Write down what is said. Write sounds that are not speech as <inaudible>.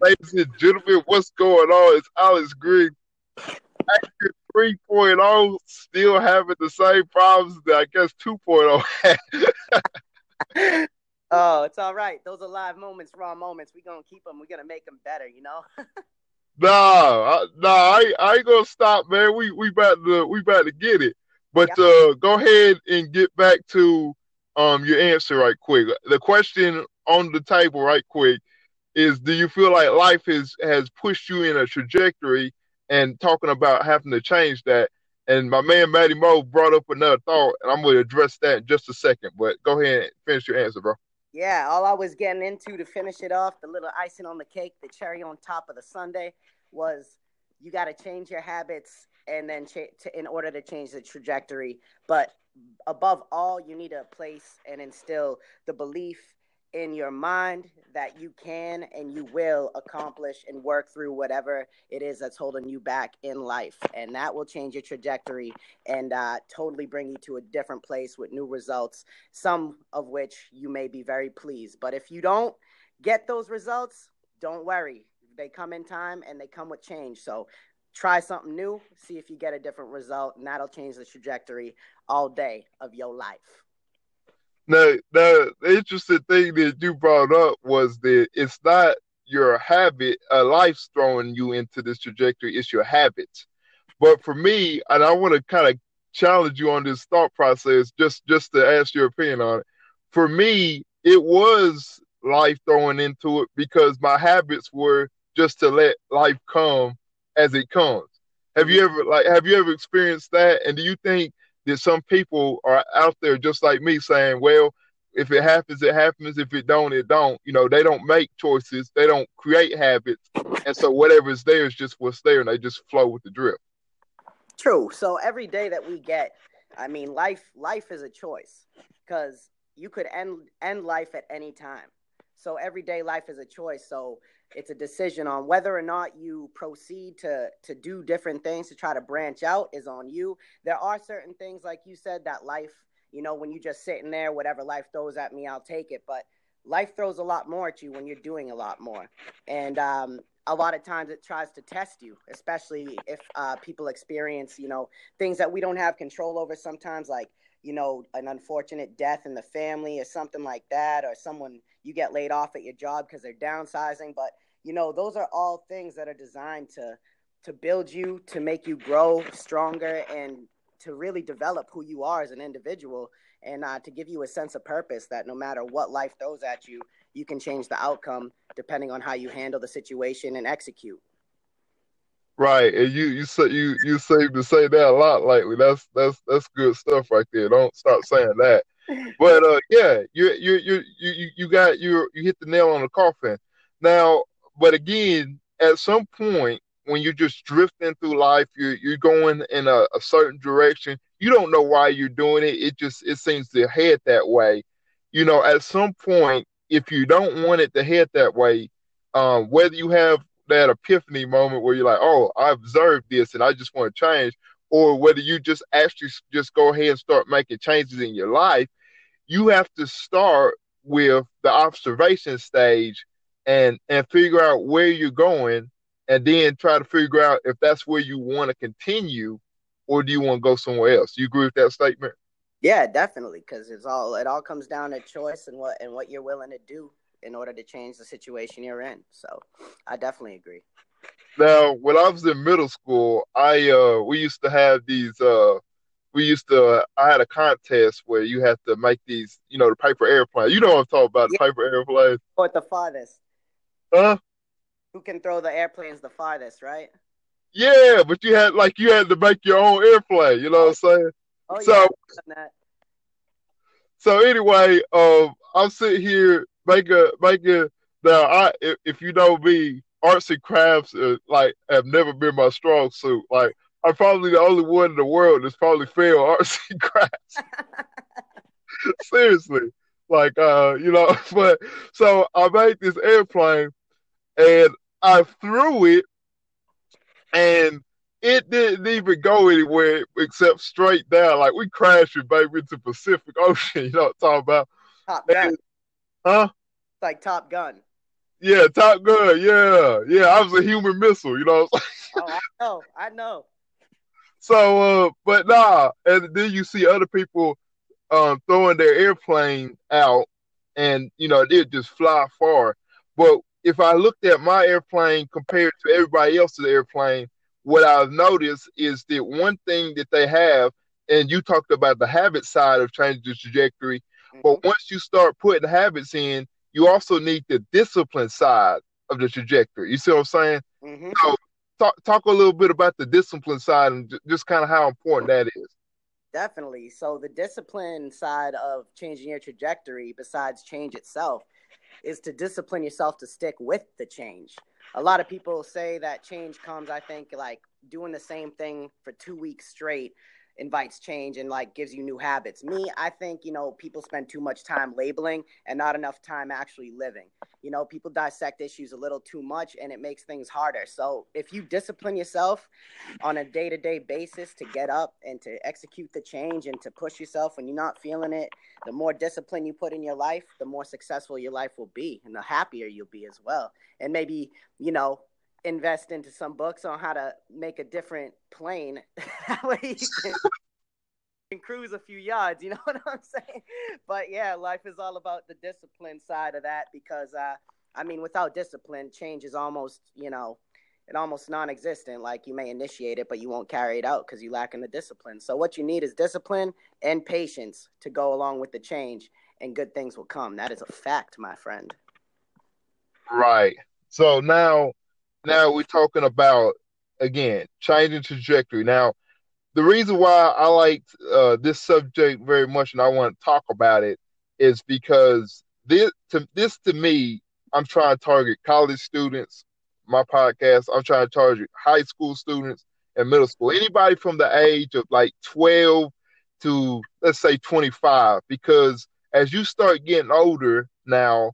Ladies and gentlemen, what's going on? It's Alex Green. Active 3.0 still having the same problems that I guess 2.0 had. <laughs> oh, it's all right. Those are live moments, raw moments. We're going to keep them. We're going to make them better, you know? <laughs> nah, I, nah, I, I ain't going to stop, man. We we about to we about to get it. But uh, go ahead and get back to um your answer right quick. The question on the table right quick is do you feel like life has has pushed you in a trajectory and talking about having to change that? And my man Matty Mo brought up another thought and I'm going to address that in just a second but go ahead and finish your answer bro. Yeah all I was getting into to finish it off the little icing on the cake the cherry on top of the sundae was you got to change your habits and then cha- to, in order to change the trajectory. But above all you need to place and instill the belief in your mind that you can and you will accomplish and work through whatever it is that's holding you back in life. And that will change your trajectory and uh, totally bring you to a different place with new results, some of which you may be very pleased. But if you don't get those results, don't worry. They come in time and they come with change. So try something new, see if you get a different result, and that'll change the trajectory all day of your life. Now, now, the interesting thing that you brought up was that it's not your habit, uh, life's throwing you into this trajectory, it's your habits. But for me, and I want to kind of challenge you on this thought process, just just to ask your opinion on it. For me, it was life throwing into it because my habits were just to let life come as it comes. Have you ever like have you ever experienced that? And do you think that some people are out there just like me saying, well, if it happens, it happens. If it don't, it don't. You know, they don't make choices. They don't create habits. And so whatever is there is just what's there and they just flow with the drip. True. So every day that we get, I mean, life life is a choice because you could end end life at any time. So everyday life is a choice. So it's a decision on whether or not you proceed to to do different things to try to branch out is on you. There are certain things like you said that life, you know, when you just sitting there, whatever life throws at me, I'll take it. But life throws a lot more at you when you're doing a lot more. And um, a lot of times it tries to test you, especially if uh, people experience, you know, things that we don't have control over sometimes, like you know, an unfortunate death in the family or something like that, or someone you get laid off at your job because they're downsizing. But you know, those are all things that are designed to to build you, to make you grow stronger, and to really develop who you are as an individual, and uh, to give you a sense of purpose that no matter what life throws at you, you can change the outcome depending on how you handle the situation and execute. Right, and you you say you you seem to say that a lot lately. That's that's that's good stuff right there. Don't stop saying that. But uh, yeah, you you you you you got you you hit the nail on the coffin. Now, but again, at some point when you're just drifting through life, you're you're going in a, a certain direction. You don't know why you're doing it. It just it seems to head that way. You know, at some point, if you don't want it to head that way, um, whether you have that epiphany moment where you're like, oh, I observed this and I just want to change, or whether you just actually just go ahead and start making changes in your life, you have to start with the observation stage and and figure out where you're going and then try to figure out if that's where you want to continue or do you want to go somewhere else. You agree with that statement? Yeah, definitely, because it's all it all comes down to choice and what and what you're willing to do in order to change the situation you're in. So I definitely agree. Now, when I was in middle school, I uh we used to have these uh we used to I had a contest where you had to make these, you know, the paper airplane. You know what I'm talking about, the yeah. paper airplane. Or the farthest. Huh? Who can throw the airplanes the farthest, right? Yeah, but you had like you had to make your own airplane, you know what I'm saying? Oh, so, yeah, so anyway, um, I'm sitting here make a make a now I if, if you know me, arts and crafts uh, like have never been my strong suit. Like I'm probably the only one in the world that's probably failed arts <laughs> and crafts. <laughs> Seriously. Like uh, you know, <laughs> but so I made this airplane and I threw it and it didn't even go anywhere except straight down. Like we crashed it baby into Pacific Ocean, you know what I'm talking about? Top Gun. Huh? Like Top Gun. Yeah, Top Gun. Yeah, yeah. I was a human missile. You know. oh, I know. I know. So, uh, but nah, and then you see other people um, throwing their airplane out, and you know they just fly far. But if I looked at my airplane compared to everybody else's airplane, what I've noticed is that one thing that they have, and you talked about the habit side of changing the trajectory. But once you start putting habits in, you also need the discipline side of the trajectory. You see what I'm saying? Mm-hmm. So talk talk a little bit about the discipline side and just kind of how important that is. Definitely. So the discipline side of changing your trajectory, besides change itself, is to discipline yourself to stick with the change. A lot of people say that change comes, I think, like doing the same thing for two weeks straight invites change and like gives you new habits. Me, I think, you know, people spend too much time labeling and not enough time actually living. You know, people dissect issues a little too much and it makes things harder. So, if you discipline yourself on a day-to-day basis to get up and to execute the change and to push yourself when you're not feeling it, the more discipline you put in your life, the more successful your life will be and the happier you'll be as well. And maybe, you know, invest into some books on how to make a different plane. <laughs> that way you <laughs> can, can cruise a few yards. You know <laughs> what I'm saying? But yeah, life is all about the discipline side of that because, uh, I mean, without discipline, change is almost, you know, it almost non-existent. Like you may initiate it, but you won't carry it out because you lack in the discipline. So what you need is discipline and patience to go along with the change, and good things will come. That is a fact, my friend. Right. So now now we're talking about again changing trajectory. Now, the reason why I like uh, this subject very much and I want to talk about it is because this to this to me, I'm trying to target college students. My podcast, I'm trying to target high school students and middle school. Anybody from the age of like 12 to let's say 25, because as you start getting older now,